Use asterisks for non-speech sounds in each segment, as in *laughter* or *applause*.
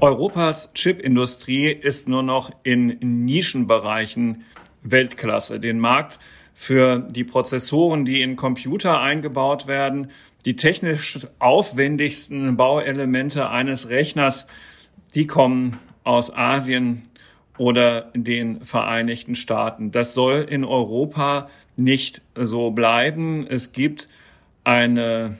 Europas Chipindustrie ist nur noch in Nischenbereichen Weltklasse. Den Markt für die Prozessoren, die in Computer eingebaut werden, die technisch aufwendigsten Bauelemente eines Rechners, die kommen aus Asien oder den Vereinigten Staaten. Das soll in Europa nicht so bleiben. Es gibt eine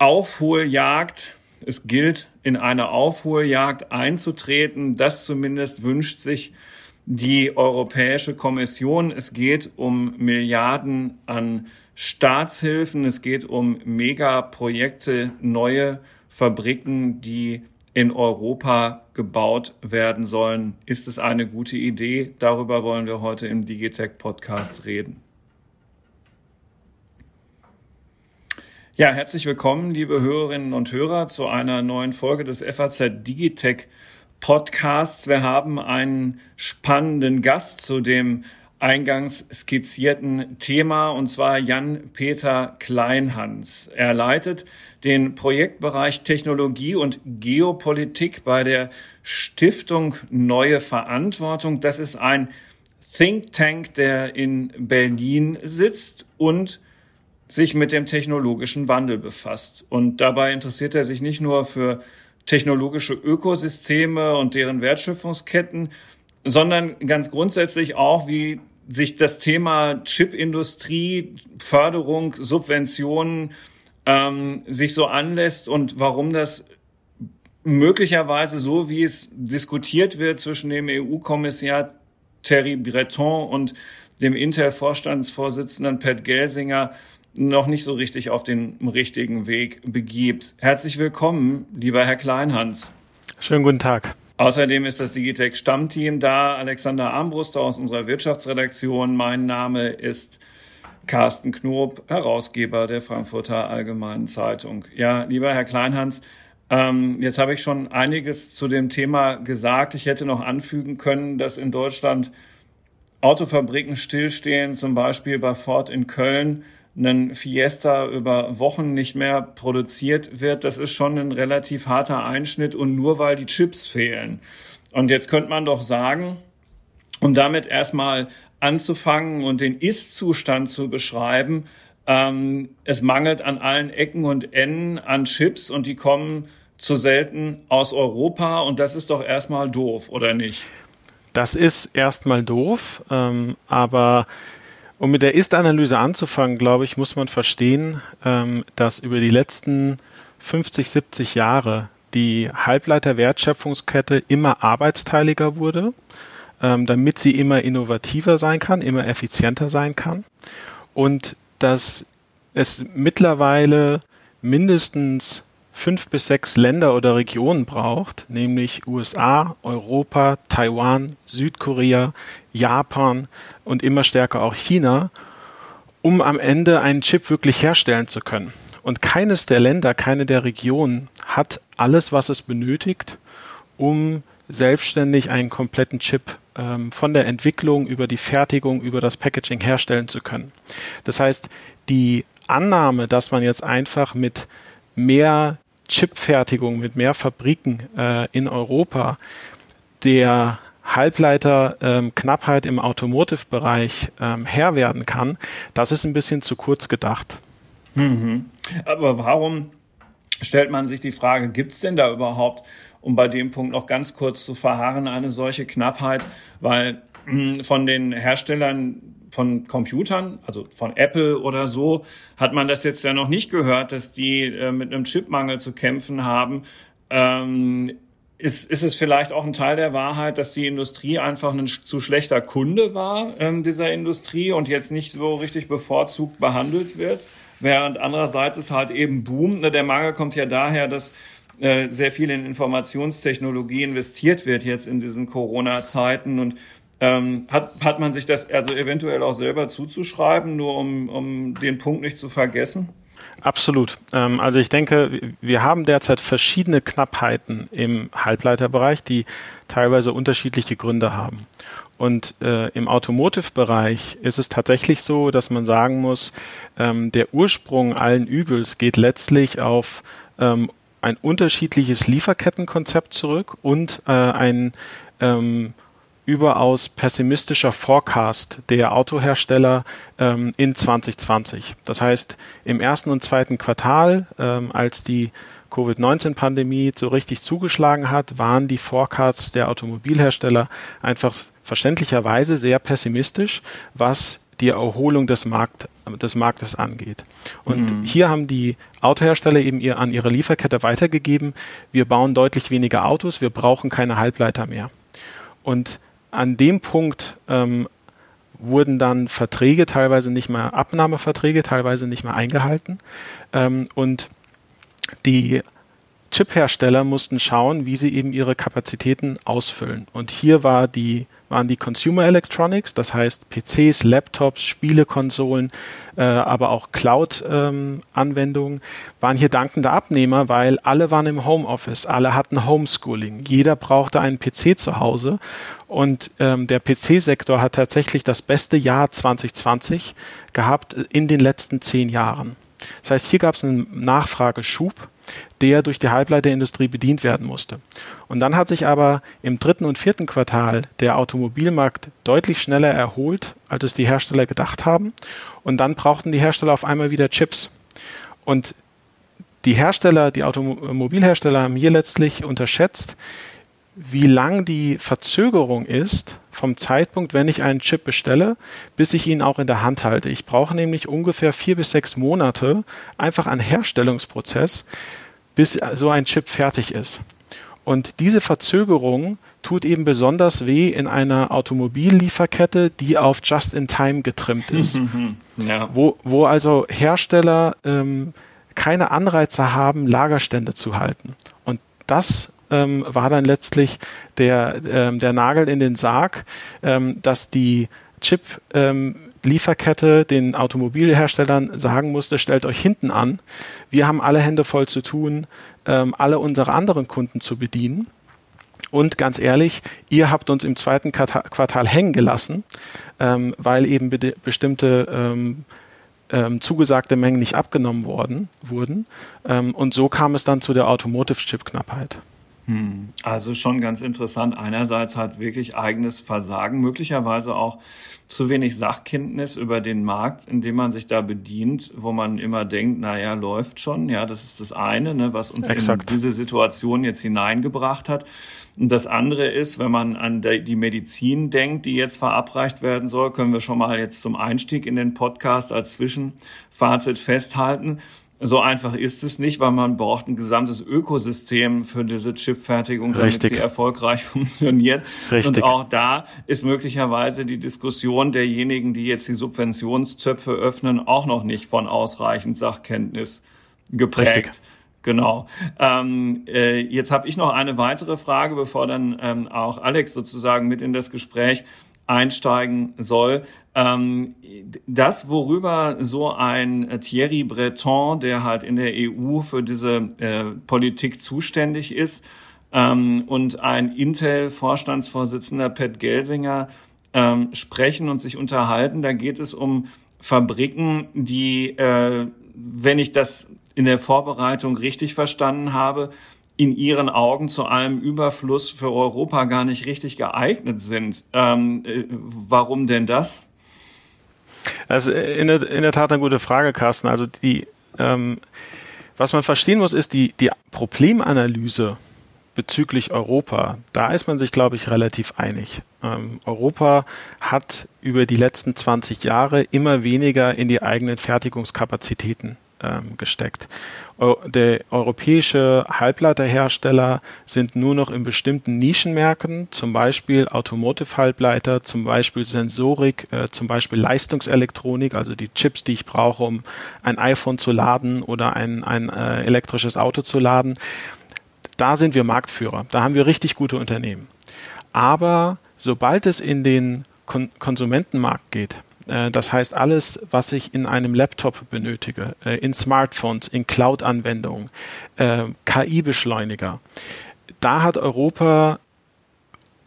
Aufholjagd. Es gilt, in eine Aufholjagd einzutreten. Das zumindest wünscht sich die Europäische Kommission. Es geht um Milliarden an Staatshilfen. Es geht um Megaprojekte, neue Fabriken, die in Europa gebaut werden sollen. Ist es eine gute Idee? Darüber wollen wir heute im Digitech Podcast reden. Ja, herzlich willkommen, liebe Hörerinnen und Hörer, zu einer neuen Folge des FAZ Digitech Podcasts. Wir haben einen spannenden Gast zu dem eingangs skizzierten Thema, und zwar Jan-Peter Kleinhans. Er leitet den Projektbereich Technologie und Geopolitik bei der Stiftung Neue Verantwortung. Das ist ein Think Tank, der in Berlin sitzt und sich mit dem technologischen Wandel befasst. Und dabei interessiert er sich nicht nur für technologische Ökosysteme und deren Wertschöpfungsketten, sondern ganz grundsätzlich auch, wie sich das Thema Chipindustrie, Förderung, Subventionen ähm, sich so anlässt und warum das möglicherweise so, wie es diskutiert wird zwischen dem EU-Kommissar Terry Breton und dem Intel-Vorstandsvorsitzenden Pat Gelsinger noch nicht so richtig auf den richtigen Weg begibt. Herzlich willkommen, lieber Herr Kleinhans. Schönen guten Tag. Außerdem ist das Digitech Stammteam da. Alexander Armbruster aus unserer Wirtschaftsredaktion. Mein Name ist Carsten Knob, Herausgeber der Frankfurter Allgemeinen Zeitung. Ja, lieber Herr Kleinhans, ähm, jetzt habe ich schon einiges zu dem Thema gesagt. Ich hätte noch anfügen können, dass in Deutschland Autofabriken stillstehen, zum Beispiel bei Ford in Köln ein Fiesta über Wochen nicht mehr produziert wird, das ist schon ein relativ harter Einschnitt und nur weil die Chips fehlen. Und jetzt könnte man doch sagen, um damit erstmal anzufangen und den Ist-Zustand zu beschreiben, ähm, es mangelt an allen Ecken und Enden an Chips und die kommen zu selten aus Europa und das ist doch erstmal doof, oder nicht? Das ist erstmal doof, ähm, aber um mit der Ist-Analyse anzufangen, glaube ich, muss man verstehen, ähm, dass über die letzten 50, 70 Jahre die Halbleiter-Wertschöpfungskette immer arbeitsteiliger wurde, ähm, damit sie immer innovativer sein kann, immer effizienter sein kann. Und dass es mittlerweile mindestens fünf bis sechs Länder oder Regionen braucht, nämlich USA, Europa, Taiwan, Südkorea, Japan und immer stärker auch China, um am Ende einen Chip wirklich herstellen zu können. Und keines der Länder, keine der Regionen hat alles, was es benötigt, um selbstständig einen kompletten Chip ähm, von der Entwicklung über die Fertigung, über das Packaging herstellen zu können. Das heißt, die Annahme, dass man jetzt einfach mit mehr Chipfertigung, mit mehr Fabriken äh, in Europa der Halbleiterknappheit ähm, im Automotive-Bereich ähm, Herr werden kann, das ist ein bisschen zu kurz gedacht. Mhm. Aber warum stellt man sich die Frage, gibt es denn da überhaupt, um bei dem Punkt noch ganz kurz zu verharren, eine solche Knappheit? Weil mh, hm, von den Herstellern von Computern, also von Apple oder so, hat man das jetzt ja noch nicht gehört, dass die äh, mit einem Chipmangel zu kämpfen haben. Ähm, ist, ist es vielleicht auch ein Teil der Wahrheit, dass die Industrie einfach ein zu schlechter Kunde war ähm, dieser Industrie und jetzt nicht so richtig bevorzugt behandelt wird? Während andererseits ist halt eben Boom. Ne, der Mangel kommt ja daher, dass äh, sehr viel in Informationstechnologie investiert wird jetzt in diesen Corona-Zeiten und ähm, hat, hat man sich das also eventuell auch selber zuzuschreiben, nur um, um den Punkt nicht zu vergessen? Absolut. Ähm, also ich denke, wir haben derzeit verschiedene Knappheiten im Halbleiterbereich, die teilweise unterschiedliche Gründe haben. Und äh, im Automotive-Bereich ist es tatsächlich so, dass man sagen muss, ähm, der Ursprung allen Übels geht letztlich auf ähm, ein unterschiedliches Lieferkettenkonzept zurück und äh, ein ähm, überaus pessimistischer Forecast der Autohersteller ähm, in 2020. Das heißt, im ersten und zweiten Quartal, ähm, als die Covid-19-Pandemie so richtig zugeschlagen hat, waren die Forecasts der Automobilhersteller einfach verständlicherweise sehr pessimistisch, was die Erholung des, Markt, des Marktes angeht. Und mhm. hier haben die Autohersteller eben ihr, an ihre Lieferkette weitergegeben, wir bauen deutlich weniger Autos, wir brauchen keine Halbleiter mehr. Und an dem Punkt ähm, wurden dann Verträge teilweise nicht mehr, Abnahmeverträge teilweise nicht mehr eingehalten. Ähm, und die Chiphersteller mussten schauen, wie sie eben ihre Kapazitäten ausfüllen. Und hier war die, waren die Consumer Electronics, das heißt PCs, Laptops, Spielekonsolen, äh, aber auch Cloud-Anwendungen, ähm, waren hier dankende Abnehmer, weil alle waren im Homeoffice, alle hatten Homeschooling, jeder brauchte einen PC zu Hause. Und ähm, der PC-Sektor hat tatsächlich das beste Jahr 2020 gehabt in den letzten zehn Jahren. Das heißt, hier gab es einen Nachfrageschub, der durch die Halbleiterindustrie bedient werden musste. Und dann hat sich aber im dritten und vierten Quartal der Automobilmarkt deutlich schneller erholt, als es die Hersteller gedacht haben. Und dann brauchten die Hersteller auf einmal wieder Chips. Und die Hersteller, die Automobilhersteller haben hier letztlich unterschätzt, wie lang die Verzögerung ist vom Zeitpunkt, wenn ich einen Chip bestelle, bis ich ihn auch in der Hand halte. Ich brauche nämlich ungefähr vier bis sechs Monate einfach an Herstellungsprozess, bis so ein Chip fertig ist. Und diese Verzögerung tut eben besonders weh in einer Automobillieferkette, die auf Just-in-Time getrimmt *laughs* ist, ja. wo, wo also Hersteller ähm, keine Anreize haben, Lagerstände zu halten. Und das ähm, war dann letztlich der, ähm, der Nagel in den Sarg, ähm, dass die Chip ähm, Lieferkette den Automobilherstellern sagen musste, stellt euch hinten an. Wir haben alle Hände voll zu tun, ähm, alle unsere anderen Kunden zu bedienen. Und ganz ehrlich, ihr habt uns im zweiten Quartal hängen gelassen, ähm, weil eben be bestimmte ähm, ähm, zugesagte Mengen nicht abgenommen worden, wurden. Ähm, und so kam es dann zu der Automotive-Chip-Knappheit. Hm. Also schon ganz interessant. Einerseits hat wirklich eigenes Versagen, möglicherweise auch zu wenig Sachkenntnis über den Markt, in dem man sich da bedient, wo man immer denkt, na ja, läuft schon. Ja, das ist das eine, ne, was uns Exakt. in diese Situation jetzt hineingebracht hat. Und das andere ist, wenn man an die Medizin denkt, die jetzt verabreicht werden soll, können wir schon mal jetzt zum Einstieg in den Podcast als Zwischenfazit festhalten. So einfach ist es nicht, weil man braucht ein gesamtes Ökosystem für diese Chipfertigung, damit Richtig. sie erfolgreich *laughs* funktioniert. Richtig. Und auch da ist möglicherweise die Diskussion derjenigen, die jetzt die Subventionstöpfe öffnen, auch noch nicht von ausreichend Sachkenntnis geprägt. Richtig. Genau. Ähm, äh, jetzt habe ich noch eine weitere Frage, bevor dann ähm, auch Alex sozusagen mit in das Gespräch einsteigen soll. Ähm, das, worüber so ein Thierry Breton, der halt in der EU für diese äh, Politik zuständig ist, ähm, und ein Intel-Vorstandsvorsitzender Pat Gelsinger ähm, sprechen und sich unterhalten. Da geht es um Fabriken, die, äh, wenn ich das in der Vorbereitung richtig verstanden habe, in ihren Augen zu allem Überfluss für Europa gar nicht richtig geeignet sind. Ähm, äh, warum denn das? Also in der, in der Tat eine gute Frage, Carsten. Also die, ähm, was man verstehen muss, ist die, die Problemanalyse bezüglich Europa. Da ist man sich, glaube ich, relativ einig. Ähm, Europa hat über die letzten 20 Jahre immer weniger in die eigenen Fertigungskapazitäten ähm, gesteckt. Der europäische Halbleiterhersteller sind nur noch in bestimmten Nischenmärkten, zum Beispiel Automotive-Halbleiter, zum Beispiel Sensorik, äh, zum Beispiel Leistungselektronik, also die Chips, die ich brauche, um ein iPhone zu laden oder ein, ein äh, elektrisches Auto zu laden. Da sind wir Marktführer, da haben wir richtig gute Unternehmen. Aber sobald es in den Kon Konsumentenmarkt geht, das heißt, alles, was ich in einem Laptop benötige, äh, in Smartphones, in Cloud-Anwendungen, äh, KI-Beschleuniger, da hat Europa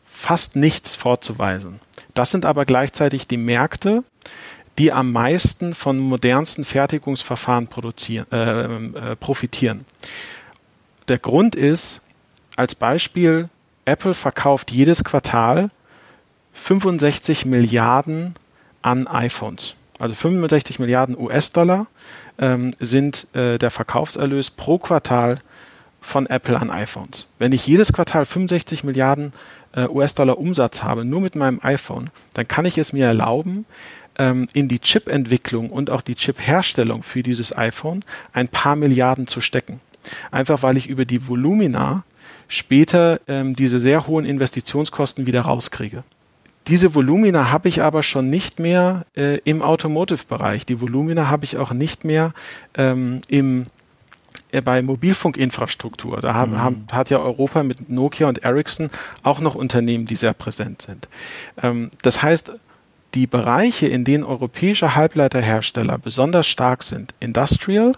fast nichts vorzuweisen. Das sind aber gleichzeitig die Märkte, die am meisten von modernsten Fertigungsverfahren äh, äh, profitieren. Der Grund ist, als Beispiel, Apple verkauft jedes Quartal 65 Milliarden an iPhones. Also 65 Milliarden US-Dollar ähm, sind äh, der Verkaufserlös pro Quartal von Apple an iPhones. Wenn ich jedes Quartal 65 Milliarden äh, US-Dollar Umsatz habe, nur mit meinem iPhone, dann kann ich es mir erlauben, ähm, in die Chip-Entwicklung und auch die Chip-Herstellung für dieses iPhone ein paar Milliarden zu stecken. Einfach weil ich über die Volumina später ähm, diese sehr hohen Investitionskosten wieder rauskriege. Diese Volumina habe ich aber schon nicht mehr äh, im Automotive-Bereich. Die Volumina habe ich auch nicht mehr ähm, im äh, bei Mobilfunkinfrastruktur. Da haben, mhm. haben, hat ja Europa mit Nokia und Ericsson auch noch Unternehmen, die sehr präsent sind. Ähm, das heißt, die Bereiche, in denen europäische Halbleiterhersteller besonders stark sind, Industrial,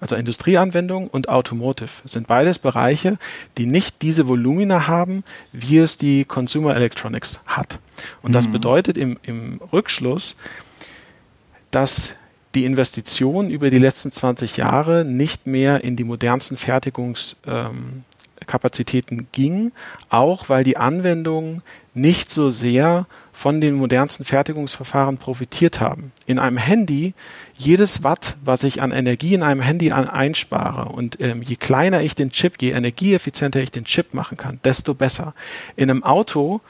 also Industrieanwendungen und Automotive, sind beides Bereiche, die nicht diese Volumina haben, wie es die Consumer Electronics hat. Und mhm. das bedeutet im, im Rückschluss, dass die Investition über die letzten 20 Jahre nicht mehr in die modernsten Fertigungskapazitäten ähm, ging, auch weil die Anwendungen nicht so sehr von den modernsten Fertigungsverfahren profitiert haben. In einem Handy, jedes Watt, was ich an Energie in einem Handy an einspare und ähm, je kleiner ich den Chip, je energieeffizienter ich den Chip machen kann, desto besser. In einem Auto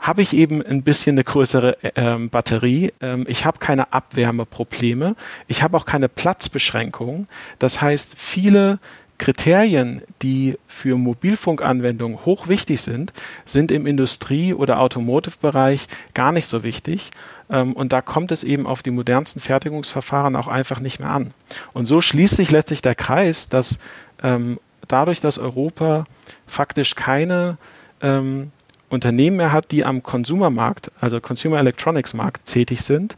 habe ich eben ein bisschen eine größere ähm, Batterie. Ähm, ich habe keine Abwärmeprobleme. Ich habe auch keine Platzbeschränkungen. Das heißt, viele Kriterien, die für Mobilfunkanwendungen hoch wichtig sind, sind im Industrie- oder Automotive-Bereich gar nicht so wichtig. Ähm, und da kommt es eben auf die modernsten Fertigungsverfahren auch einfach nicht mehr an. Und so schließt sich letztlich der Kreis, dass ähm, dadurch, dass Europa faktisch keine ähm, Unternehmen mehr hat, die am Konsumermarkt, also Consumer Electronics Markt tätig sind,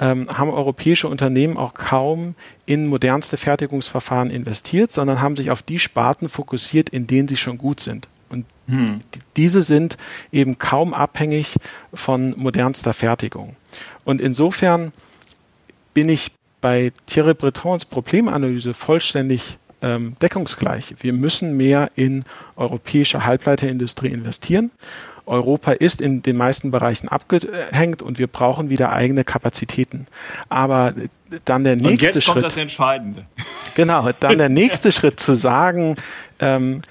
ähm, haben europäische Unternehmen auch kaum in modernste Fertigungsverfahren investiert, sondern haben sich auf die Sparten fokussiert, in denen sie schon gut sind. Und hm. diese sind eben kaum abhängig von modernster Fertigung. Und insofern bin ich bei Thierry Bretons Problemanalyse vollständig ähm, deckungsgleich. Wir müssen mehr in europäische Halbleiterindustrie investieren. Europa ist in den meisten Bereichen abgehängt und wir brauchen wieder eigene Kapazitäten. Aber dann der nächste Schritt. und jetzt Schritt. Kommt das Entscheidende. *laughs* Genau, dann der nächste *laughs* Schritt zu sagen, ähm,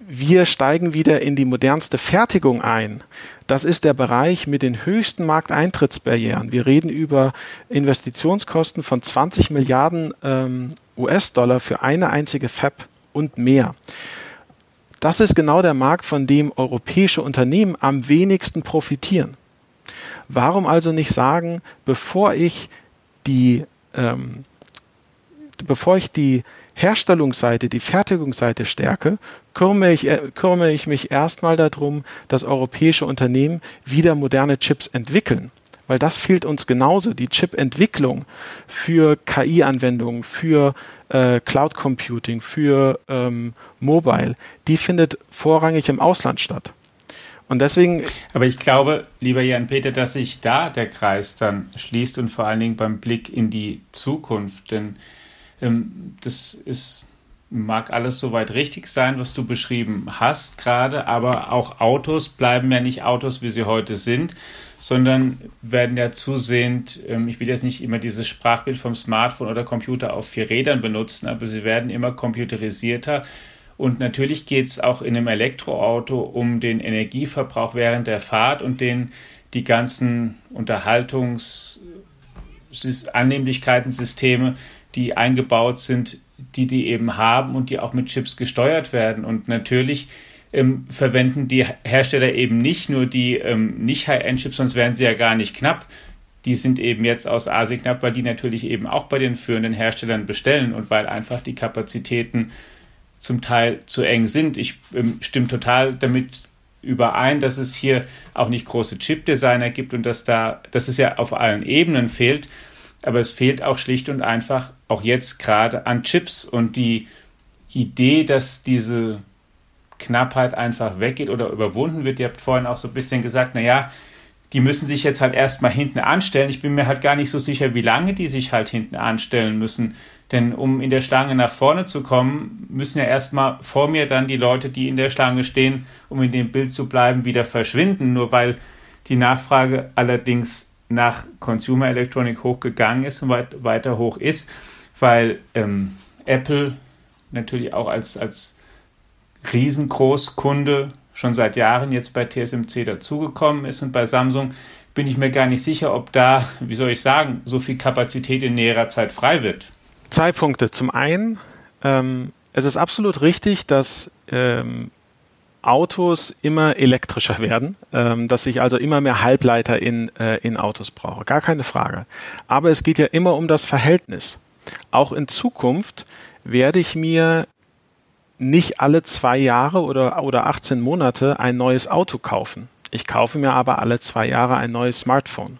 wir steigen wieder in die modernste Fertigung ein. Das ist der Bereich mit den höchsten Markteintrittsbarrieren. Wir reden über Investitionskosten von 20 Milliarden ähm, US-Dollar für eine einzige Fab und mehr. Das ist genau der Markt, von dem europäische Unternehmen am wenigsten profitieren. Warum also nicht sagen, bevor ich die, ähm, bevor ich die Herstellungsseite, die Fertigungsseite stärke, kümmere ich, äh, kümmere ich mich erstmal darum, dass europäische Unternehmen wieder moderne Chips entwickeln. Weil das fehlt uns genauso. Die Chip-Entwicklung für KI-Anwendungen, für äh, Cloud Computing, für ähm, Mobile, die findet vorrangig im Ausland statt. Und deswegen. Aber ich glaube, lieber Jan Peter, dass sich da der Kreis dann schließt und vor allen Dingen beim Blick in die Zukunft. Denn ähm, das ist, mag alles soweit richtig sein, was du beschrieben hast gerade, aber auch Autos bleiben ja nicht Autos, wie sie heute sind, sondern werden ja zusehend, ähm, ich will jetzt nicht immer dieses Sprachbild vom Smartphone oder Computer auf vier Rädern benutzen, aber sie werden immer computerisierter. Und natürlich geht es auch in einem Elektroauto um den Energieverbrauch während der Fahrt und den die ganzen Unterhaltungsannehmlichkeiten-Systeme, die eingebaut sind, die die eben haben und die auch mit Chips gesteuert werden. Und natürlich ähm, verwenden die Hersteller eben nicht nur die ähm, nicht High-End-Chips, sonst wären sie ja gar nicht knapp. Die sind eben jetzt aus Asien knapp, weil die natürlich eben auch bei den führenden Herstellern bestellen und weil einfach die Kapazitäten zum Teil zu eng sind. Ich ähm, stimme total damit überein, dass es hier auch nicht große Chip-Designer gibt und dass da, dass es ja auf allen Ebenen fehlt. Aber es fehlt auch schlicht und einfach auch jetzt gerade an Chips und die Idee, dass diese Knappheit einfach weggeht oder überwunden wird. Ihr habt vorhin auch so ein bisschen gesagt, naja, die müssen sich jetzt halt erstmal hinten anstellen. Ich bin mir halt gar nicht so sicher, wie lange die sich halt hinten anstellen müssen. Denn um in der Schlange nach vorne zu kommen, müssen ja erstmal vor mir dann die Leute, die in der Schlange stehen, um in dem Bild zu bleiben, wieder verschwinden. Nur weil die Nachfrage allerdings nach Consumer Electronic hochgegangen ist und weit, weiter hoch ist, weil ähm, Apple natürlich auch als, als Riesengroßkunde schon seit Jahren jetzt bei TSMC dazugekommen ist und bei Samsung bin ich mir gar nicht sicher, ob da, *laughs* wie soll ich sagen, so viel Kapazität in näherer Zeit frei wird. Zwei Punkte. Zum einen, ähm, es ist absolut richtig, dass ähm, Autos immer elektrischer werden, ähm, dass ich also immer mehr Halbleiter in, äh, in Autos brauche. Gar keine Frage. Aber es geht ja immer um das Verhältnis. Auch in Zukunft werde ich mir nicht alle zwei Jahre oder, oder 18 Monate ein neues Auto kaufen. Ich kaufe mir aber alle zwei Jahre ein neues Smartphone.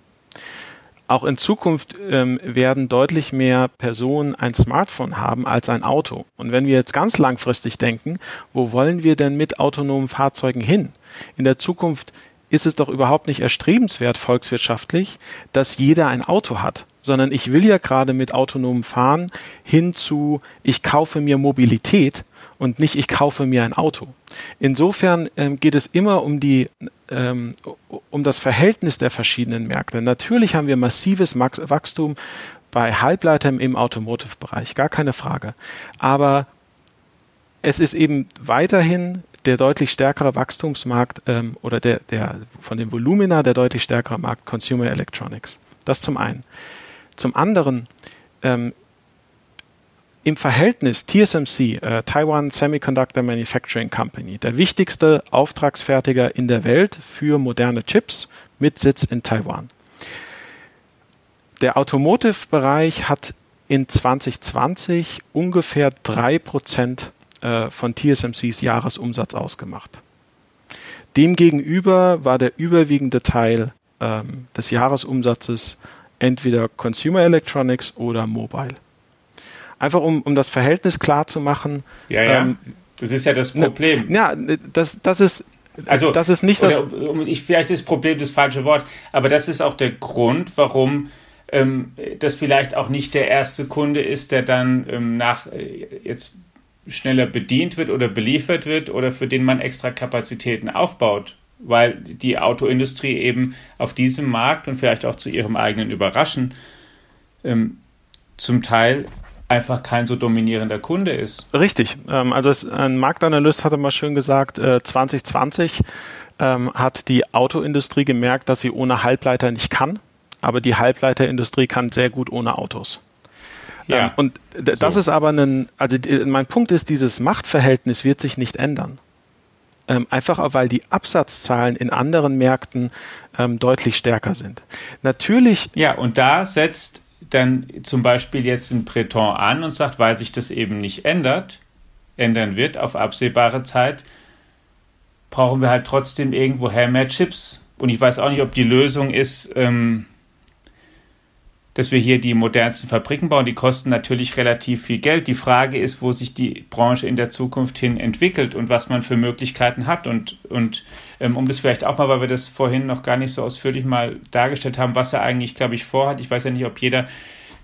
Auch in Zukunft ähm, werden deutlich mehr Personen ein Smartphone haben als ein Auto. Und wenn wir jetzt ganz langfristig denken, wo wollen wir denn mit autonomen Fahrzeugen hin? In der Zukunft ist es doch überhaupt nicht erstrebenswert volkswirtschaftlich, dass jeder ein Auto hat, sondern ich will ja gerade mit autonomem Fahren hin zu, ich kaufe mir Mobilität und nicht ich kaufe mir ein Auto. Insofern ähm, geht es immer um die ähm, um das Verhältnis der verschiedenen Märkte. Natürlich haben wir massives Wachstum bei Halbleitern im Automotive-Bereich, gar keine Frage. Aber es ist eben weiterhin der deutlich stärkere Wachstumsmarkt ähm, oder der, der von dem Volumina der deutlich stärkere Markt Consumer Electronics. Das zum einen. Zum anderen ähm, im Verhältnis TSMC, äh, Taiwan Semiconductor Manufacturing Company, der wichtigste Auftragsfertiger in der Welt für moderne Chips mit Sitz in Taiwan. Der Automotive-Bereich hat in 2020 ungefähr 3% äh, von TSMCs Jahresumsatz ausgemacht. Demgegenüber war der überwiegende Teil ähm, des Jahresumsatzes entweder Consumer Electronics oder Mobile. Einfach um, um das Verhältnis klar zu machen. Ja, ja. Ähm, das ist ja das ne, Problem. Ja, das, das ist. Also, das ist nicht das. ich, vielleicht ist das Problem das falsche Wort, aber das ist auch der Grund, warum ähm, das vielleicht auch nicht der erste Kunde ist, der dann ähm, nach äh, jetzt schneller bedient wird oder beliefert wird oder für den man extra Kapazitäten aufbaut, weil die Autoindustrie eben auf diesem Markt und vielleicht auch zu ihrem eigenen Überraschen ähm, zum Teil einfach kein so dominierender Kunde ist. Richtig. Ähm, also es, ein Marktanalyst hatte mal schön gesagt, äh, 2020 ähm, hat die Autoindustrie gemerkt, dass sie ohne Halbleiter nicht kann, aber die Halbleiterindustrie kann sehr gut ohne Autos. Ja, ähm, und das so. ist aber ein, also mein Punkt ist, dieses Machtverhältnis wird sich nicht ändern. Ähm, einfach weil die Absatzzahlen in anderen Märkten ähm, deutlich stärker sind. Natürlich. Ja, und da setzt dann zum Beispiel jetzt ein Breton an und sagt, weil sich das eben nicht ändert, ändern wird auf absehbare Zeit, brauchen wir halt trotzdem irgendwoher mehr Chips. Und ich weiß auch nicht, ob die Lösung ist, ähm, dass wir hier die modernsten Fabriken bauen. Die kosten natürlich relativ viel Geld. Die Frage ist, wo sich die Branche in der Zukunft hin entwickelt und was man für Möglichkeiten hat. Und, und ähm, um das vielleicht auch mal, weil wir das vorhin noch gar nicht so ausführlich mal dargestellt haben, was er eigentlich, glaube ich, vorhat. Ich weiß ja nicht, ob jeder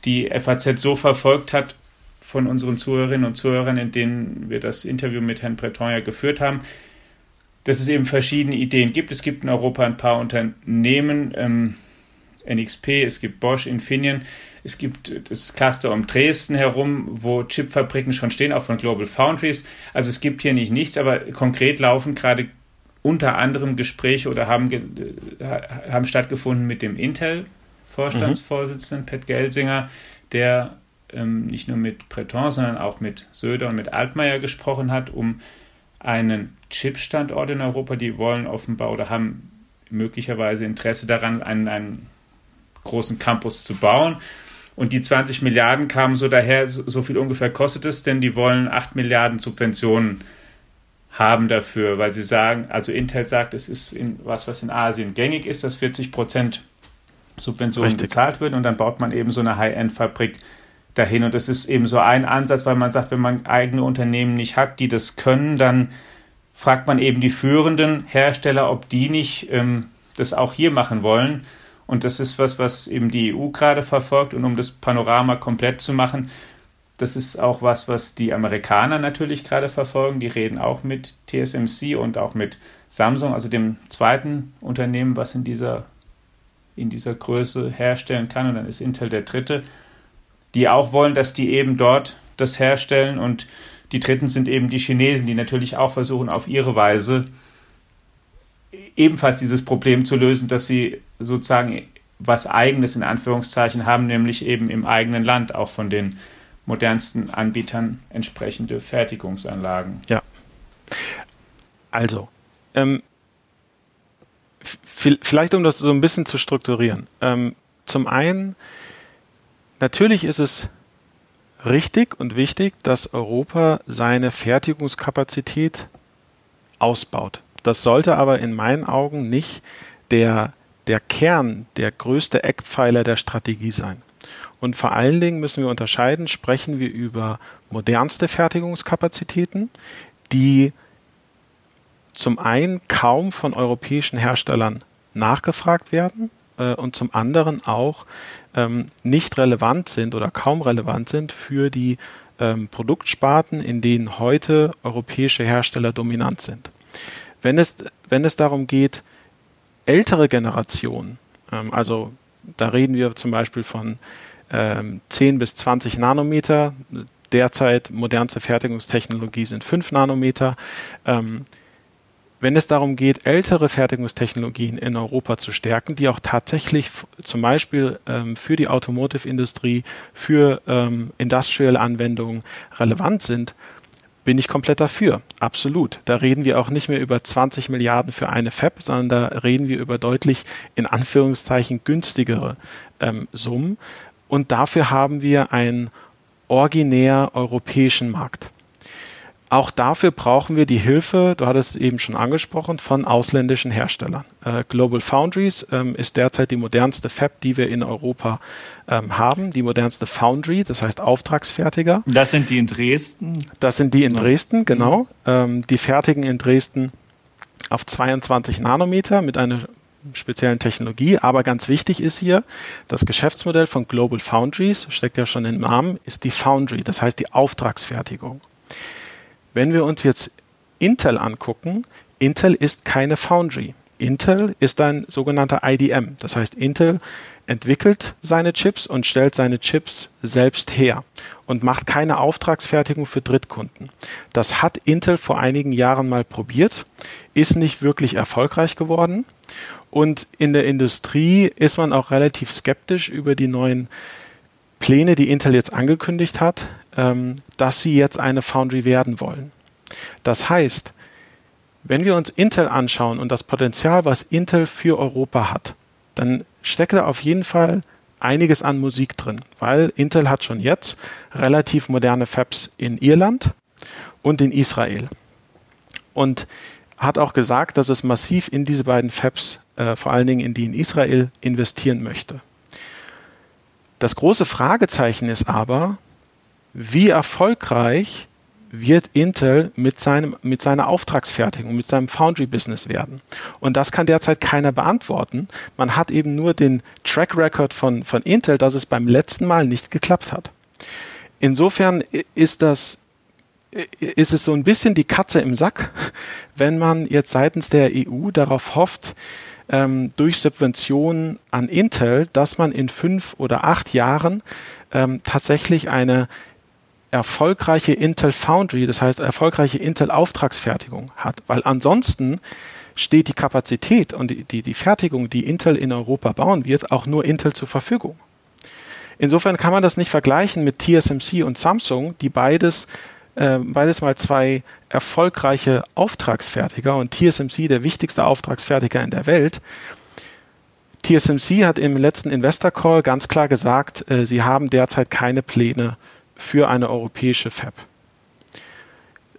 die FAZ so verfolgt hat von unseren Zuhörerinnen und Zuhörern, in denen wir das Interview mit Herrn Breton ja geführt haben, dass es eben verschiedene Ideen gibt. Es gibt in Europa ein paar Unternehmen, ähm, NXP, es gibt Bosch, Infineon, es gibt das Cluster um Dresden herum, wo Chipfabriken schon stehen, auch von Global Foundries. Also es gibt hier nicht nichts, aber konkret laufen gerade unter anderem Gespräche oder haben, äh, haben stattgefunden mit dem Intel-Vorstandsvorsitzenden mhm. Pat Gelsinger, der ähm, nicht nur mit Breton, sondern auch mit Söder und mit Altmaier gesprochen hat, um einen Chipstandort in Europa. Die wollen offenbar oder haben möglicherweise Interesse daran, einen, einen großen Campus zu bauen. Und die 20 Milliarden kamen so daher, so viel ungefähr kostet es, denn die wollen 8 Milliarden Subventionen haben dafür, weil sie sagen, also Intel sagt, es ist in, was, was in Asien gängig ist, dass 40 Prozent Subventionen Richtig. bezahlt werden und dann baut man eben so eine High-End-Fabrik dahin. Und das ist eben so ein Ansatz, weil man sagt, wenn man eigene Unternehmen nicht hat, die das können, dann fragt man eben die führenden Hersteller, ob die nicht ähm, das auch hier machen wollen. Und das ist was, was eben die EU gerade verfolgt. Und um das Panorama komplett zu machen, das ist auch was, was die Amerikaner natürlich gerade verfolgen. Die reden auch mit TSMC und auch mit Samsung, also dem zweiten Unternehmen, was in dieser, in dieser Größe herstellen kann. Und dann ist Intel der dritte, die auch wollen, dass die eben dort das herstellen. Und die dritten sind eben die Chinesen, die natürlich auch versuchen, auf ihre Weise ebenfalls dieses Problem zu lösen, dass sie sozusagen was eigenes in Anführungszeichen haben, nämlich eben im eigenen Land auch von den modernsten Anbietern entsprechende Fertigungsanlagen. Ja. Also, ähm, vielleicht um das so ein bisschen zu strukturieren. Ähm, zum einen, natürlich ist es richtig und wichtig, dass Europa seine Fertigungskapazität ausbaut. Das sollte aber in meinen Augen nicht der, der Kern, der größte Eckpfeiler der Strategie sein. Und vor allen Dingen müssen wir unterscheiden, sprechen wir über modernste Fertigungskapazitäten, die zum einen kaum von europäischen Herstellern nachgefragt werden äh, und zum anderen auch ähm, nicht relevant sind oder kaum relevant sind für die ähm, Produktsparten, in denen heute europäische Hersteller dominant sind. Wenn es, wenn es darum geht, ältere Generationen, ähm, also da reden wir zum Beispiel von ähm, 10 bis 20 Nanometer, derzeit modernste Fertigungstechnologie sind 5 Nanometer. Ähm, wenn es darum geht, ältere Fertigungstechnologien in Europa zu stärken, die auch tatsächlich zum Beispiel ähm, für die Automotive-Industrie, für ähm, Industrial-Anwendungen relevant sind, bin ich komplett dafür. Absolut. Da reden wir auch nicht mehr über 20 Milliarden für eine Fab, sondern da reden wir über deutlich in Anführungszeichen günstigere ähm, Summen. Und dafür haben wir einen originär europäischen Markt. Auch dafür brauchen wir die Hilfe, du hattest es eben schon angesprochen, von ausländischen Herstellern. Äh, Global Foundries ähm, ist derzeit die modernste Fab, die wir in Europa ähm, haben. Die modernste Foundry, das heißt Auftragsfertiger. Das sind die in Dresden? Das sind die in Dresden, genau. Ähm, die fertigen in Dresden auf 22 Nanometer mit einer speziellen Technologie. Aber ganz wichtig ist hier, das Geschäftsmodell von Global Foundries, steckt ja schon im Namen, ist die Foundry, das heißt die Auftragsfertigung. Wenn wir uns jetzt Intel angucken, Intel ist keine Foundry. Intel ist ein sogenannter IDM. Das heißt, Intel entwickelt seine Chips und stellt seine Chips selbst her und macht keine Auftragsfertigung für Drittkunden. Das hat Intel vor einigen Jahren mal probiert, ist nicht wirklich erfolgreich geworden und in der Industrie ist man auch relativ skeptisch über die neuen Pläne, die Intel jetzt angekündigt hat, ähm, dass sie jetzt eine Foundry werden wollen. Das heißt, wenn wir uns Intel anschauen und das Potenzial, was Intel für Europa hat, dann steckt da auf jeden Fall einiges an Musik drin, weil Intel hat schon jetzt relativ moderne Fabs in Irland und in Israel. Und hat auch gesagt, dass es massiv in diese beiden Fabs, äh, vor allen Dingen in die in Israel, investieren möchte. Das große Fragezeichen ist aber, wie erfolgreich wird Intel mit, seinem, mit seiner Auftragsfertigung, mit seinem Foundry-Business werden? Und das kann derzeit keiner beantworten. Man hat eben nur den Track Record von, von Intel, dass es beim letzten Mal nicht geklappt hat. Insofern ist das ist es so ein bisschen die Katze im Sack, *laughs* wenn man jetzt seitens der EU darauf hofft, ähm, durch Subventionen an Intel, dass man in fünf oder acht Jahren ähm, tatsächlich eine erfolgreiche Intel Foundry, das heißt erfolgreiche Intel Auftragsfertigung hat, weil ansonsten steht die Kapazität und die, die, die Fertigung, die Intel in Europa bauen wird, auch nur Intel zur Verfügung. Insofern kann man das nicht vergleichen mit TSMC und Samsung, die beides äh, beides mal zwei erfolgreiche Auftragsfertiger und TSMC der wichtigste Auftragsfertiger in der Welt. TSMC hat im letzten Investor Call ganz klar gesagt, äh, sie haben derzeit keine Pläne für eine europäische Fab.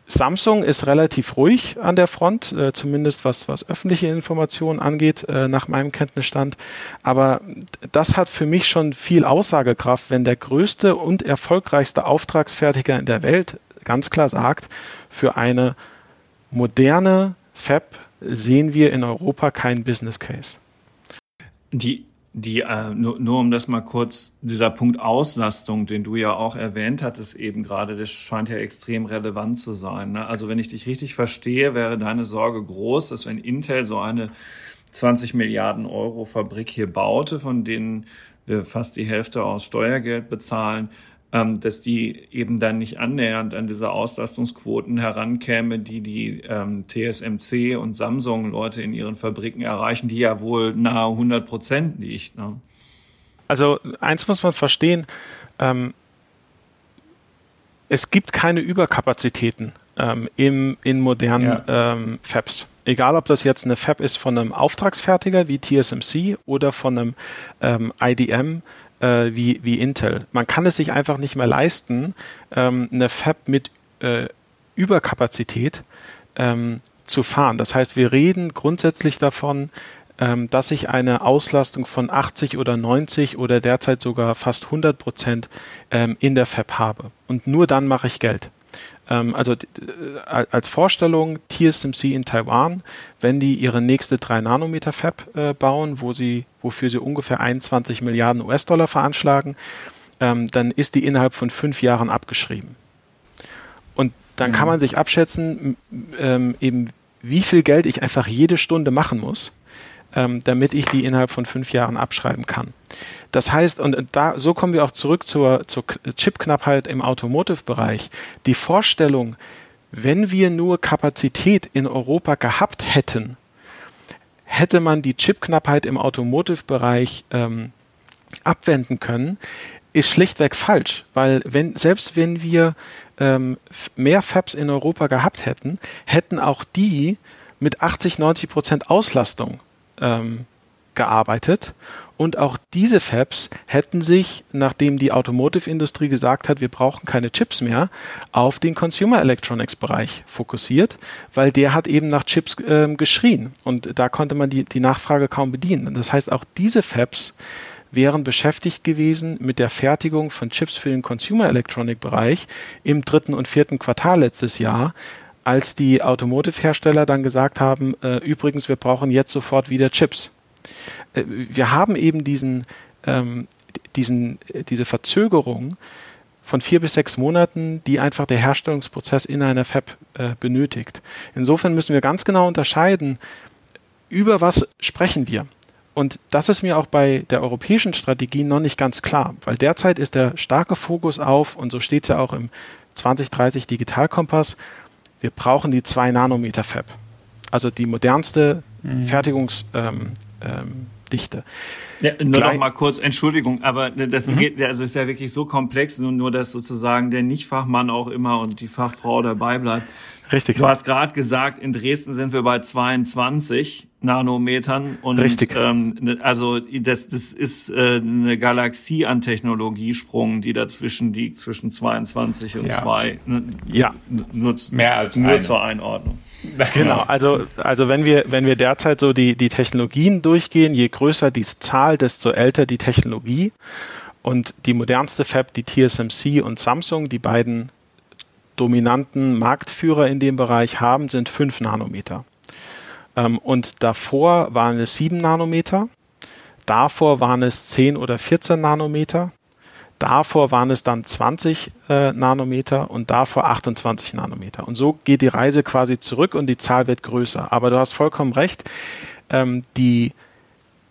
Samsung ist relativ ruhig an der Front, äh, zumindest was, was öffentliche Informationen angeht, äh, nach meinem Kenntnisstand. Aber das hat für mich schon viel Aussagekraft, wenn der größte und erfolgreichste Auftragsfertiger in der Welt ganz klar sagt, für eine moderne Fab sehen wir in Europa keinen Business Case. Die, die, äh, nur, nur um das mal kurz, dieser Punkt Auslastung, den du ja auch erwähnt hattest eben gerade, das scheint ja extrem relevant zu sein. Ne? Also wenn ich dich richtig verstehe, wäre deine Sorge groß, dass wenn Intel so eine 20 Milliarden Euro Fabrik hier baute, von denen wir fast die Hälfte aus Steuergeld bezahlen, ähm, dass die eben dann nicht annähernd an diese Auslastungsquoten herankäme, die die ähm, TSMC und Samsung-Leute in ihren Fabriken erreichen, die ja wohl nahe 100 Prozent liegt. Ne? Also eins muss man verstehen, ähm, es gibt keine Überkapazitäten ähm, im, in modernen ja. ähm, Fabs. Egal, ob das jetzt eine Fab ist von einem Auftragsfertiger wie TSMC oder von einem ähm, IDM äh, wie, wie Intel. Man kann es sich einfach nicht mehr leisten, ähm, eine Fab mit äh, Überkapazität ähm, zu fahren. Das heißt, wir reden grundsätzlich davon, ähm, dass ich eine Auslastung von 80 oder 90 oder derzeit sogar fast 100 Prozent ähm, in der Fab habe. Und nur dann mache ich Geld. Ähm, also äh, als Vorstellung TSMC in Taiwan, wenn die ihre nächste 3 Nanometer Fab äh, bauen, wo sie, wofür sie ungefähr 21 Milliarden US-Dollar veranschlagen, ähm, dann ist die innerhalb von fünf Jahren abgeschrieben. Und dann mhm. kann man sich abschätzen, ähm, eben wie viel Geld ich einfach jede Stunde machen muss, ähm, damit ich die innerhalb von fünf Jahren abschreiben kann. Das heißt, und da, so kommen wir auch zurück zur, zur Chipknappheit im Automotive-Bereich. Die Vorstellung, wenn wir nur Kapazität in Europa gehabt hätten, hätte man die Chipknappheit im Automotive-Bereich ähm, abwenden können, ist schlichtweg falsch, weil wenn, selbst wenn wir ähm, mehr Fabs in Europa gehabt hätten, hätten auch die mit 80, 90 Prozent Auslastung ähm, gearbeitet. Und auch diese Fabs hätten sich, nachdem die Automotive-Industrie gesagt hat, wir brauchen keine Chips mehr, auf den Consumer Electronics-Bereich fokussiert, weil der hat eben nach Chips äh, geschrien. Und da konnte man die, die Nachfrage kaum bedienen. das heißt, auch diese Fabs wären beschäftigt gewesen mit der Fertigung von Chips für den Consumer Electronic Bereich im dritten und vierten Quartal letztes Jahr, als die Automotive-Hersteller dann gesagt haben, äh, übrigens, wir brauchen jetzt sofort wieder Chips. Äh, wir haben eben diesen, ähm, diesen, diese Verzögerung von vier bis sechs Monaten, die einfach der Herstellungsprozess in einer Fab äh, benötigt. Insofern müssen wir ganz genau unterscheiden, über was sprechen wir. Und das ist mir auch bei der europäischen Strategie noch nicht ganz klar, weil derzeit ist der starke Fokus auf, und so steht es ja auch im 2030 Digitalkompass, wir brauchen die 2 Nanometer Fab. Also die modernste mhm. Fertigungsdichte. Ähm, ähm, ja, nur Gleich noch mal kurz, Entschuldigung, aber das mhm. geht, also ist ja wirklich so komplex, nur, nur dass sozusagen der Nichtfachmann auch immer und die Fachfrau dabei bleibt. Richtig. Du hast gerade gesagt, in Dresden sind wir bei 22 Nanometern und Richtig. Ähm, ne, also das, das ist äh, eine Galaxie an Technologiesprung, die dazwischen liegt, zwischen 22 und ja. 2. Ne, ja, nur, mehr als nur eine. zur Einordnung. *laughs* Genau, also, also wenn wir, wenn wir derzeit so die, die Technologien durchgehen, je größer die Zahl, desto älter die Technologie. Und die modernste Fab, die TSMC und Samsung, die beiden dominanten Marktführer in dem Bereich haben, sind 5 Nanometer. Ähm, und davor waren es 7 Nanometer, davor waren es 10 oder 14 Nanometer, davor waren es dann 20 äh, Nanometer und davor 28 Nanometer. Und so geht die Reise quasi zurück und die Zahl wird größer. Aber du hast vollkommen recht, ähm, die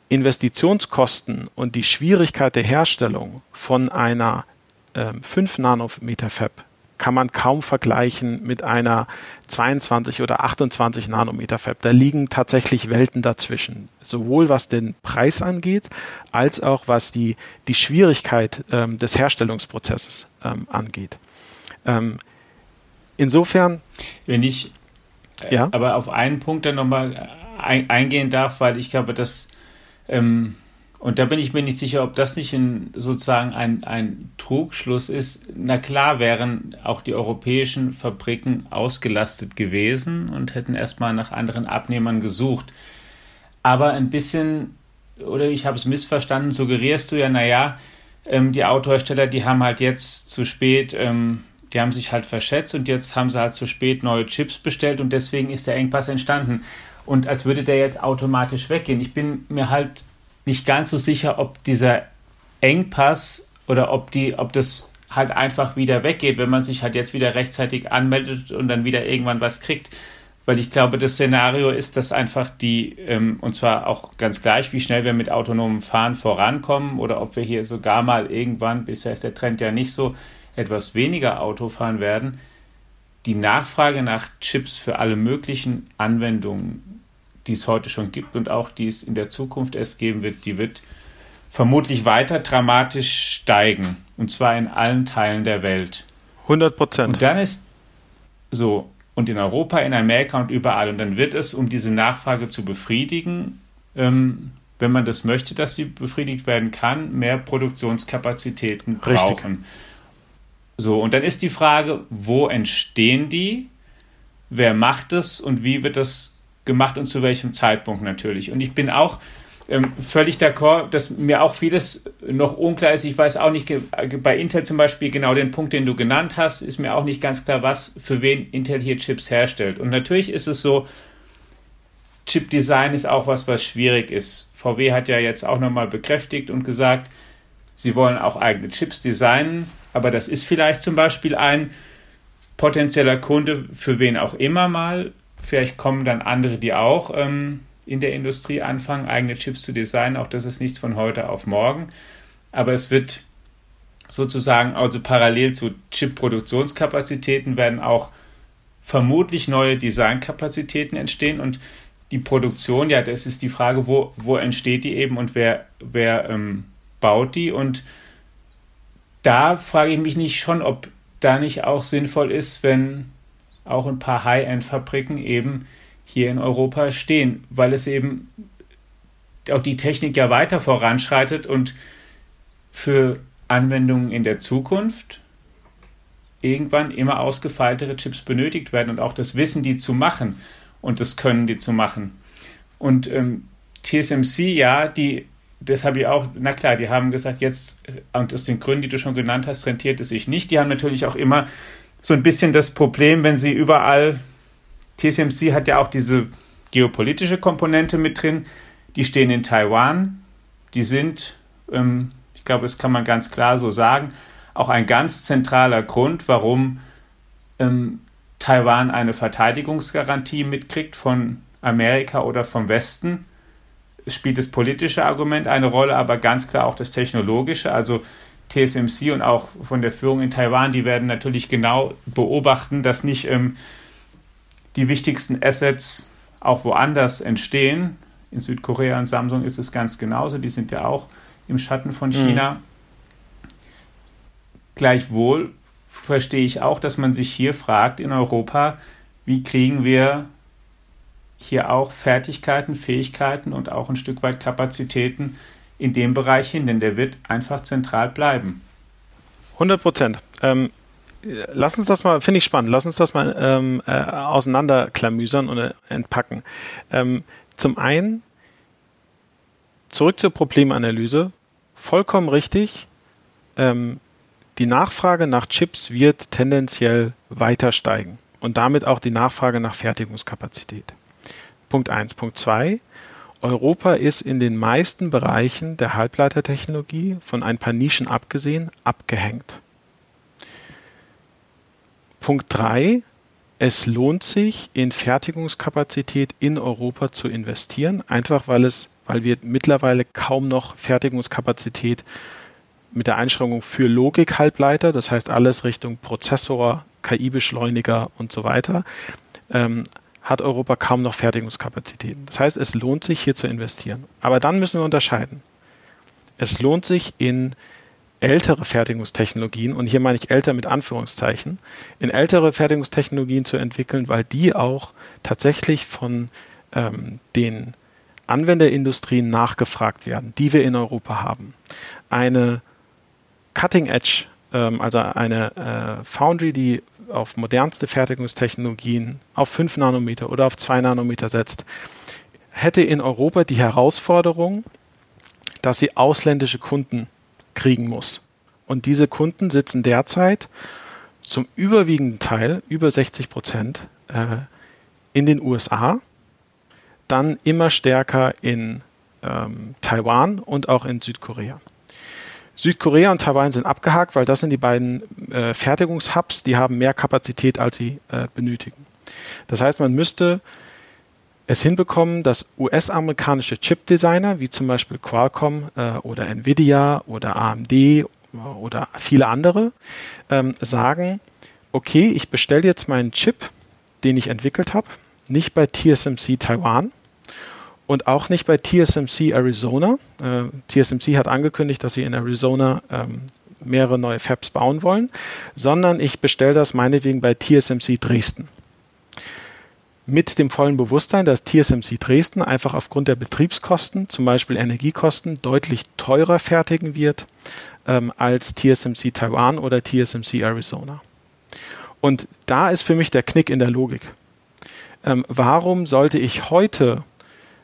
Investitionskosten und die Schwierigkeit der Herstellung von einer ähm, 5 Nanometer Fab kann man kaum vergleichen mit einer 22 oder 28 Nanometer Fab. Da liegen tatsächlich Welten dazwischen. Sowohl was den Preis angeht, als auch was die, die Schwierigkeit ähm, des Herstellungsprozesses ähm, angeht. Ähm, insofern. Wenn ich äh, ja? aber auf einen Punkt dann nochmal ein, eingehen darf, weil ich glaube, dass ähm, und da bin ich mir nicht sicher, ob das nicht ein, sozusagen ein, ein Trugschluss ist. Na klar wären auch die europäischen Fabriken ausgelastet gewesen und hätten erstmal nach anderen Abnehmern gesucht. Aber ein bisschen, oder ich habe es missverstanden, suggerierst du ja, naja, ähm, die Autohersteller, die haben halt jetzt zu spät ähm, die haben sich halt verschätzt und jetzt haben sie halt zu spät neue Chips bestellt und deswegen ist der Engpass entstanden. Und als würde der jetzt automatisch weggehen. Ich bin mir halt nicht ganz so sicher, ob dieser Engpass oder ob die, ob das halt einfach wieder weggeht, wenn man sich halt jetzt wieder rechtzeitig anmeldet und dann wieder irgendwann was kriegt. Weil ich glaube, das Szenario ist, dass einfach die, ähm, und zwar auch ganz gleich, wie schnell wir mit autonomem Fahren vorankommen oder ob wir hier sogar mal irgendwann, bisher ist der Trend ja nicht so, etwas weniger Auto fahren werden, die Nachfrage nach Chips für alle möglichen Anwendungen, die es heute schon gibt und auch die es in der Zukunft erst geben wird, die wird vermutlich weiter dramatisch steigen. Und zwar in allen Teilen der Welt. 100 Prozent. Und dann ist so, und in Europa, in Amerika und überall. Und dann wird es, um diese Nachfrage zu befriedigen, ähm, wenn man das möchte, dass sie befriedigt werden kann, mehr Produktionskapazitäten brauchen. Richtig. So, und dann ist die Frage, wo entstehen die? Wer macht es und wie wird das gemacht und zu welchem Zeitpunkt natürlich? Und ich bin auch ähm, völlig d'accord, dass mir auch vieles noch unklar ist. Ich weiß auch nicht, bei Intel zum Beispiel genau den Punkt, den du genannt hast, ist mir auch nicht ganz klar, was für wen Intel hier Chips herstellt. Und natürlich ist es so, Chip-Design ist auch was, was schwierig ist. VW hat ja jetzt auch nochmal bekräftigt und gesagt, sie wollen auch eigene Chips designen, aber das ist vielleicht zum Beispiel ein potenzieller Kunde für wen auch immer mal. Vielleicht kommen dann andere, die auch ähm, in der Industrie anfangen, eigene Chips zu designen. Auch das ist nichts von heute auf morgen. Aber es wird sozusagen, also parallel zu Chip-Produktionskapazitäten werden auch vermutlich neue Designkapazitäten entstehen und die Produktion, ja, das ist die Frage, wo, wo entsteht die eben und wer, wer ähm, baut die und da frage ich mich nicht schon, ob da nicht auch sinnvoll ist, wenn auch ein paar High-End-Fabriken eben hier in Europa stehen, weil es eben auch die Technik ja weiter voranschreitet und für Anwendungen in der Zukunft irgendwann immer ausgefeiltere Chips benötigt werden und auch das Wissen, die zu machen und das Können, die zu machen. Und ähm, TSMC, ja, die, das habe ich auch, na klar, die haben gesagt, jetzt, und aus den Gründen, die du schon genannt hast, rentiert es sich nicht. Die haben natürlich auch immer so ein bisschen das Problem, wenn sie überall TSMC hat ja auch diese geopolitische Komponente mit drin. Die stehen in Taiwan. Die sind, ähm, ich glaube, das kann man ganz klar so sagen, auch ein ganz zentraler Grund, warum ähm, Taiwan eine Verteidigungsgarantie mitkriegt von Amerika oder vom Westen. Es spielt das politische Argument eine Rolle, aber ganz klar auch das technologische. Also TSMC und auch von der Führung in Taiwan, die werden natürlich genau beobachten, dass nicht ähm, die wichtigsten Assets auch woanders entstehen. In Südkorea und Samsung ist es ganz genauso. Die sind ja auch im Schatten von China. Mhm. Gleichwohl verstehe ich auch, dass man sich hier fragt in Europa, wie kriegen wir hier auch Fertigkeiten, Fähigkeiten und auch ein Stück weit Kapazitäten in dem Bereich hin, denn der wird einfach zentral bleiben. 100 Prozent. Ähm, lass uns das mal, finde ich spannend, lass uns das mal ähm, äh, auseinanderklamüsern und äh, entpacken. Ähm, zum einen, zurück zur Problemanalyse, vollkommen richtig, ähm, die Nachfrage nach Chips wird tendenziell weiter steigen und damit auch die Nachfrage nach Fertigungskapazität. Punkt 1. Punkt 2. Europa ist in den meisten Bereichen der Halbleitertechnologie, von ein paar Nischen abgesehen, abgehängt. Punkt 3. Es lohnt sich, in Fertigungskapazität in Europa zu investieren, einfach weil es, weil wir mittlerweile kaum noch Fertigungskapazität mit der Einschränkung für Logik-Halbleiter, das heißt alles Richtung Prozessor, KI-Beschleuniger und so weiter, ähm, hat Europa kaum noch Fertigungskapazitäten. Das heißt, es lohnt sich hier zu investieren. Aber dann müssen wir unterscheiden. Es lohnt sich in ältere Fertigungstechnologien, und hier meine ich älter mit Anführungszeichen, in ältere Fertigungstechnologien zu entwickeln, weil die auch tatsächlich von ähm, den Anwenderindustrien nachgefragt werden, die wir in Europa haben. Eine Cutting Edge, ähm, also eine äh, Foundry, die auf modernste Fertigungstechnologien auf 5 Nanometer oder auf 2 Nanometer setzt, hätte in Europa die Herausforderung, dass sie ausländische Kunden kriegen muss. Und diese Kunden sitzen derzeit zum überwiegenden Teil, über 60 Prozent, äh, in den USA, dann immer stärker in ähm, Taiwan und auch in Südkorea. Südkorea und Taiwan sind abgehakt, weil das sind die beiden äh, Fertigungshubs, die haben mehr Kapazität, als sie äh, benötigen. Das heißt, man müsste es hinbekommen, dass US-amerikanische Chip-Designer, wie zum Beispiel Qualcomm äh, oder Nvidia oder AMD oder viele andere, ähm, sagen, okay, ich bestelle jetzt meinen Chip, den ich entwickelt habe, nicht bei TSMC Taiwan, und auch nicht bei TSMC Arizona. Äh, TSMC hat angekündigt, dass sie in Arizona ähm, mehrere neue Fabs bauen wollen, sondern ich bestelle das meinetwegen bei TSMC Dresden. Mit dem vollen Bewusstsein, dass TSMC Dresden einfach aufgrund der Betriebskosten, zum Beispiel Energiekosten, deutlich teurer fertigen wird ähm, als TSMC Taiwan oder TSMC Arizona. Und da ist für mich der Knick in der Logik. Ähm, warum sollte ich heute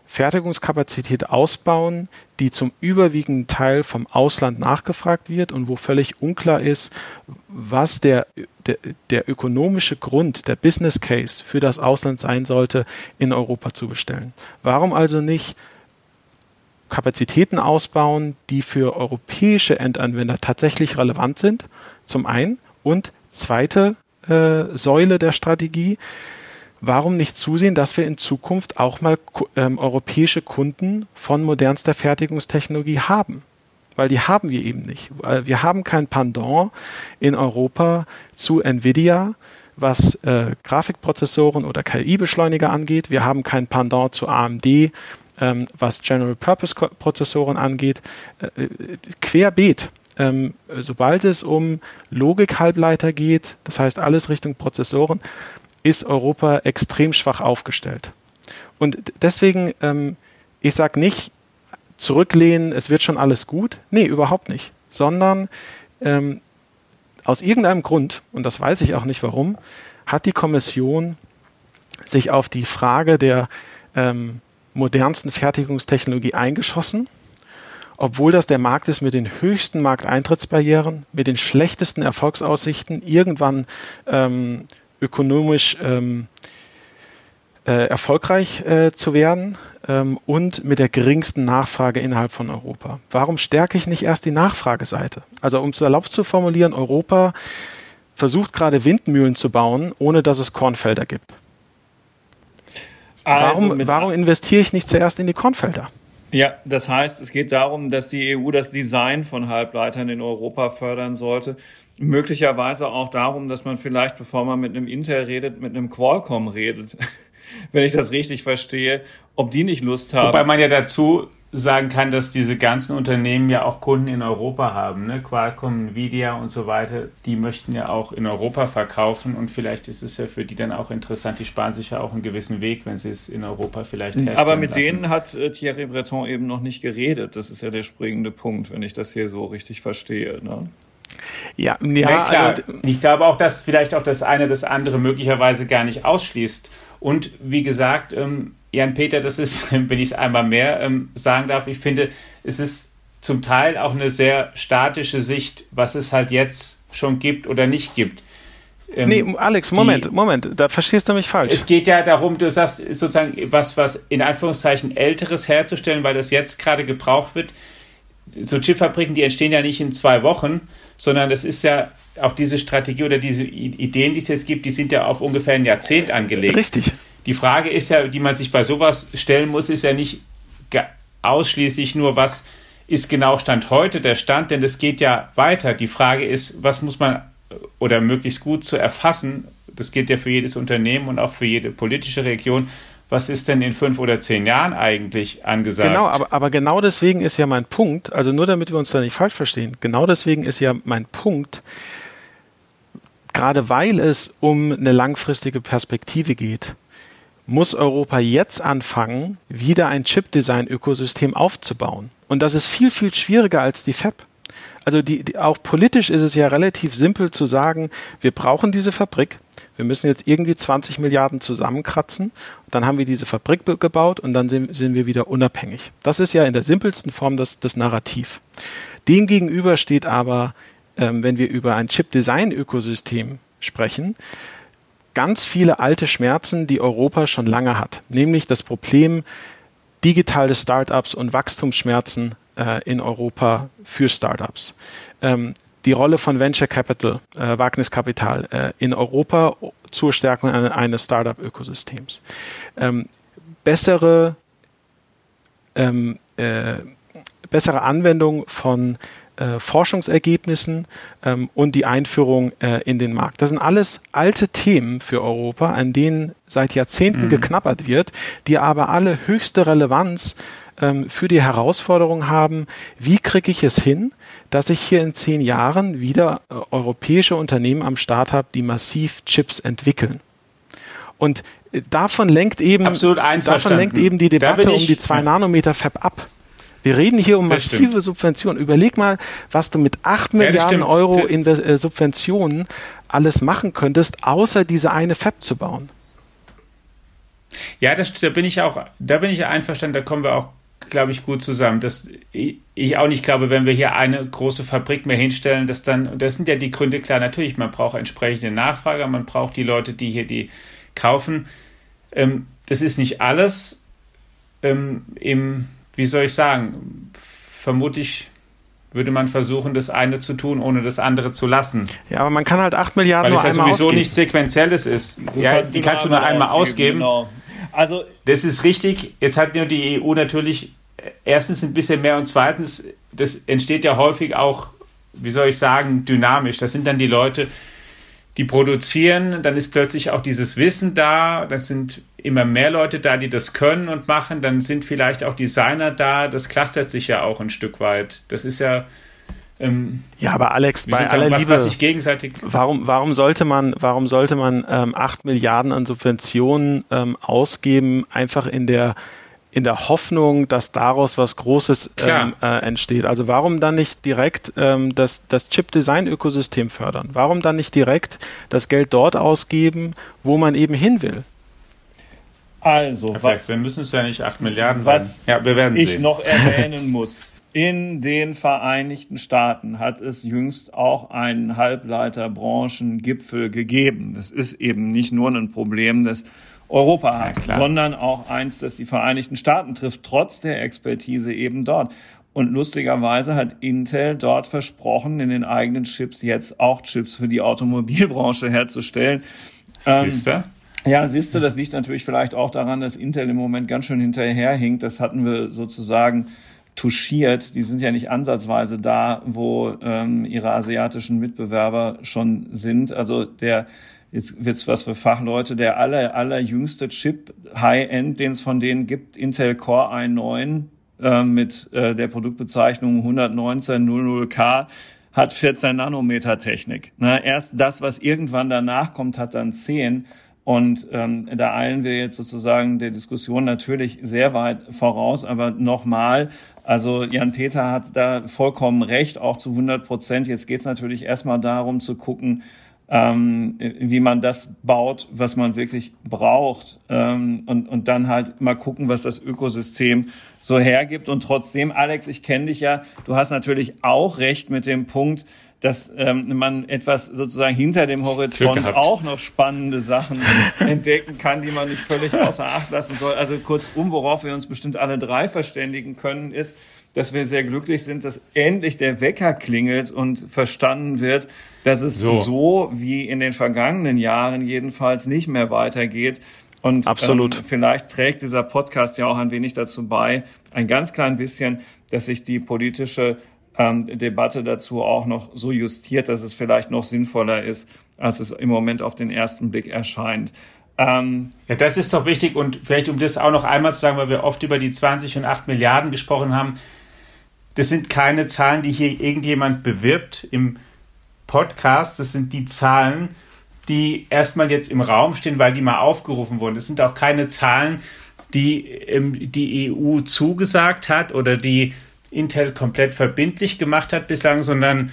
Fertigungskapazität ausbauen, die zum überwiegenden Teil vom Ausland nachgefragt wird und wo völlig unklar ist, was der, der, der ökonomische Grund, der Business Case für das Ausland sein sollte, in Europa zu bestellen. Warum also nicht Kapazitäten ausbauen, die für europäische Endanwender tatsächlich relevant sind, zum einen, und zweite äh, Säule der Strategie, warum nicht zusehen, dass wir in Zukunft auch mal ähm, europäische Kunden von modernster Fertigungstechnologie haben? Weil die haben wir eben nicht. Wir haben kein Pendant in Europa zu Nvidia, was äh, Grafikprozessoren oder KI-Beschleuniger angeht. Wir haben kein Pendant zu AMD, ähm, was General-Purpose-Prozessoren angeht. Äh, querbeet. Ähm, sobald es um Logik-Halbleiter geht, das heißt alles Richtung Prozessoren, ist Europa extrem schwach aufgestellt. Und deswegen, ähm, ich sage nicht, zurücklehnen, es wird schon alles gut. Nee, überhaupt nicht. Sondern ähm, aus irgendeinem Grund, und das weiß ich auch nicht warum, hat die Kommission sich auf die Frage der ähm, modernsten Fertigungstechnologie eingeschossen, obwohl das der Markt ist mit den höchsten Markteintrittsbarrieren, mit den schlechtesten Erfolgsaussichten, irgendwann ähm, ökonomisch ähm, äh, erfolgreich äh, zu werden ähm, und mit der geringsten Nachfrage innerhalb von Europa. Warum stärke ich nicht erst die Nachfrageseite? Also um es erlaubt zu formulieren, Europa versucht gerade Windmühlen zu bauen, ohne dass es Kornfelder gibt. Also warum, warum investiere ich nicht zuerst in die Kornfelder? Ja, das heißt, es geht darum, dass die EU das Design von Halbleitern in Europa fördern sollte möglicherweise auch darum, dass man vielleicht, bevor man mit einem Intel redet, mit einem Qualcomm redet, *laughs* wenn ich das richtig verstehe, ob die nicht Lust haben. Wobei man ja dazu sagen kann, dass diese ganzen Unternehmen ja auch Kunden in Europa haben, ne? Qualcomm, Nvidia und so weiter, die möchten ja auch in Europa verkaufen und vielleicht ist es ja für die dann auch interessant, die sparen sich ja auch einen gewissen Weg, wenn sie es in Europa vielleicht herstellen Aber mit lassen. denen hat äh, Thierry Breton eben noch nicht geredet, das ist ja der springende Punkt, wenn ich das hier so richtig verstehe. Ne? Ja, ja, ja klar. Also, ich glaube auch, dass vielleicht auch das eine das andere möglicherweise gar nicht ausschließt. Und wie gesagt, ähm, Jan-Peter, das ist, *laughs* wenn ich es einmal mehr ähm, sagen darf, ich finde, es ist zum Teil auch eine sehr statische Sicht, was es halt jetzt schon gibt oder nicht gibt. Ähm, nee, Alex, Moment, die, Moment, da verstehst du mich falsch. Es geht ja darum, du sagst sozusagen was, was in Anführungszeichen Älteres herzustellen, weil das jetzt gerade gebraucht wird so Chipfabriken, die entstehen ja nicht in zwei Wochen, sondern das ist ja auch diese Strategie oder diese Ideen, die es jetzt gibt, die sind ja auf ungefähr ein Jahrzehnt angelegt. Richtig. Die Frage ist ja, die man sich bei sowas stellen muss, ist ja nicht ausschließlich nur, was ist genau Stand heute der Stand, denn das geht ja weiter. Die Frage ist, was muss man oder möglichst gut zu erfassen, das gilt ja für jedes Unternehmen und auch für jede politische Region, was ist denn in fünf oder zehn Jahren eigentlich angesagt? Genau, aber, aber genau deswegen ist ja mein Punkt, also nur damit wir uns da nicht falsch verstehen, genau deswegen ist ja mein Punkt, gerade weil es um eine langfristige Perspektive geht, muss Europa jetzt anfangen, wieder ein Chip-Design-Ökosystem aufzubauen. Und das ist viel, viel schwieriger als die Fab. Also die, die, auch politisch ist es ja relativ simpel zu sagen, wir brauchen diese Fabrik, wir müssen jetzt irgendwie 20 Milliarden zusammenkratzen, dann haben wir diese Fabrik gebaut und dann sind, sind wir wieder unabhängig. Das ist ja in der simpelsten Form das, das Narrativ. Demgegenüber steht aber, ähm, wenn wir über ein Chip-Design-Ökosystem sprechen. Ganz viele alte Schmerzen, die Europa schon lange hat, nämlich das Problem digitale Startups und Wachstumsschmerzen äh, in Europa für Startups. Ähm, die Rolle von Venture Capital, äh, Wagniskapital äh, in Europa zur Stärkung eines Startup-Ökosystems. Ähm, bessere, ähm, äh, bessere Anwendung von äh, Forschungsergebnissen ähm, und die Einführung äh, in den Markt. Das sind alles alte Themen für Europa, an denen seit Jahrzehnten mhm. geknabbert wird, die aber alle höchste Relevanz ähm, für die Herausforderung haben, wie kriege ich es hin, dass ich hier in zehn Jahren wieder äh, europäische Unternehmen am Start habe, die massiv Chips entwickeln. Und äh, davon lenkt eben, davon lenkt eben die Debatte um die 2 Nanometer Fab ab. Wir reden hier um das massive stimmt. Subventionen. Überleg mal, was du mit 8 ja, Milliarden Euro in äh, Subventionen alles machen könntest, außer diese eine Fab zu bauen. Ja, das, da bin ich auch, da bin ich einverstanden, da kommen wir auch, glaube ich, gut zusammen. Dass ich auch nicht glaube, wenn wir hier eine große Fabrik mehr hinstellen, dass dann, das sind ja die Gründe klar, natürlich, man braucht entsprechende Nachfrage, man braucht die Leute, die hier die kaufen. Ähm, das ist nicht alles ähm, im wie soll ich sagen, vermutlich würde man versuchen, das eine zu tun, ohne das andere zu lassen. Ja, aber man kann halt 8 Milliarden Weil es ja sowieso nichts Sequenzielles ist. So ja, die kannst du nur einmal ausgeben. Genau. Also, das ist richtig. Jetzt hat nur die EU natürlich erstens ein bisschen mehr und zweitens, das entsteht ja häufig auch, wie soll ich sagen, dynamisch. Das sind dann die Leute, die produzieren, dann ist plötzlich auch dieses Wissen da, das sind immer mehr Leute da, die das können und machen, dann sind vielleicht auch Designer da, das clustert sich ja auch ein Stück weit. Das ist ja ähm, ja, aber Alex, bei aller was, Liebe, was sich gegenseitig warum, warum sollte man, warum sollte man ähm, 8 Milliarden an Subventionen ähm, ausgeben, einfach in der in der Hoffnung, dass daraus was Großes ähm, äh, entsteht. Also warum dann nicht direkt ähm, das, das Chip-Design-Ökosystem fördern? Warum dann nicht direkt das Geld dort ausgeben, wo man eben hin will? Also, Perfekt. wir müssen es ja nicht 8 Milliarden Was ja, wir werden ich sehen. noch *laughs* erwähnen muss. In den Vereinigten Staaten hat es jüngst auch einen Halbleiterbranchengipfel gegeben. Das ist eben nicht nur ein Problem des Europa hat, ja, sondern auch eins, das die Vereinigten Staaten trifft, trotz der Expertise eben dort. Und lustigerweise hat Intel dort versprochen, in den eigenen Chips jetzt auch Chips für die Automobilbranche herzustellen. Siehst du? Ähm, ja, siehst du, das liegt natürlich vielleicht auch daran, dass Intel im Moment ganz schön hinterherhinkt. Das hatten wir sozusagen touchiert. Die sind ja nicht ansatzweise da, wo ähm, ihre asiatischen Mitbewerber schon sind. Also der jetzt wird's was für Fachleute, der aller, allerjüngste Chip High-End, den es von denen gibt, Intel Core i9 äh, mit äh, der Produktbezeichnung 11900K, hat 14 Nanometer Technik. Ne? Erst das, was irgendwann danach kommt, hat dann 10. Und ähm, da eilen wir jetzt sozusagen der Diskussion natürlich sehr weit voraus. Aber nochmal, also Jan-Peter hat da vollkommen recht, auch zu 100 Prozent. Jetzt geht es natürlich erstmal darum zu gucken, ähm, wie man das baut, was man wirklich braucht ähm, und, und dann halt mal gucken, was das Ökosystem so hergibt. Und trotzdem, Alex, ich kenne dich ja, du hast natürlich auch recht mit dem Punkt, dass ähm, man etwas sozusagen hinter dem Horizont auch noch spannende Sachen *laughs* entdecken kann, die man nicht völlig außer Acht lassen soll. Also kurzum, worauf wir uns bestimmt alle drei verständigen können, ist, dass wir sehr glücklich sind, dass endlich der Wecker klingelt und verstanden wird, dass es so, so wie in den vergangenen Jahren jedenfalls nicht mehr weitergeht. Und Absolut. Ähm, vielleicht trägt dieser Podcast ja auch ein wenig dazu bei, ein ganz klein bisschen, dass sich die politische ähm, Debatte dazu auch noch so justiert, dass es vielleicht noch sinnvoller ist, als es im Moment auf den ersten Blick erscheint. Ähm, ja, das ist doch wichtig und vielleicht um das auch noch einmal zu sagen, weil wir oft über die 20 und 8 Milliarden gesprochen haben. Das sind keine Zahlen, die hier irgendjemand bewirbt im Podcast. Das sind die Zahlen, die erstmal jetzt im Raum stehen, weil die mal aufgerufen wurden. Das sind auch keine Zahlen, die ähm, die EU zugesagt hat oder die Intel komplett verbindlich gemacht hat bislang, sondern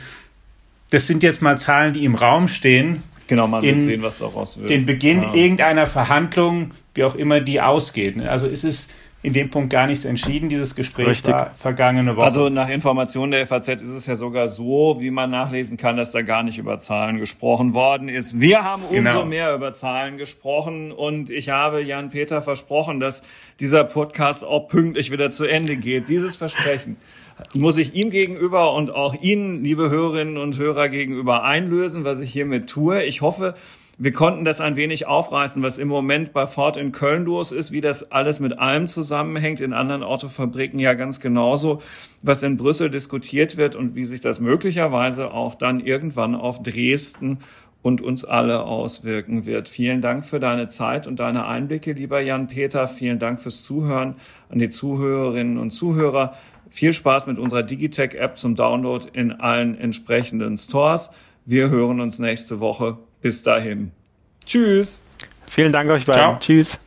das sind jetzt mal Zahlen, die im Raum stehen. Genau, man wird sehen, was daraus wird. Den Beginn ja. irgendeiner Verhandlung, wie auch immer die ausgeht. Also ist es in dem Punkt gar nichts entschieden. Dieses Gespräch Richtig. war vergangene Woche. Also nach Informationen der FAZ ist es ja sogar so, wie man nachlesen kann, dass da gar nicht über Zahlen gesprochen worden ist. Wir haben umso genau. mehr über Zahlen gesprochen und ich habe Jan Peter versprochen, dass dieser Podcast auch pünktlich wieder zu Ende geht. Dieses Versprechen muss ich ihm gegenüber und auch Ihnen, liebe Hörerinnen und Hörer, gegenüber einlösen, was ich hiermit tue. Ich hoffe, wir konnten das ein wenig aufreißen, was im Moment bei Ford in Köln los ist, wie das alles mit allem zusammenhängt, in anderen Autofabriken ja ganz genauso, was in Brüssel diskutiert wird und wie sich das möglicherweise auch dann irgendwann auf Dresden und uns alle auswirken wird. Vielen Dank für deine Zeit und deine Einblicke, lieber Jan-Peter. Vielen Dank fürs Zuhören an die Zuhörerinnen und Zuhörer. Viel Spaß mit unserer Digitech-App zum Download in allen entsprechenden Stores. Wir hören uns nächste Woche. Bis dahin. Tschüss. Vielen Dank euch beiden. Ciao. Tschüss.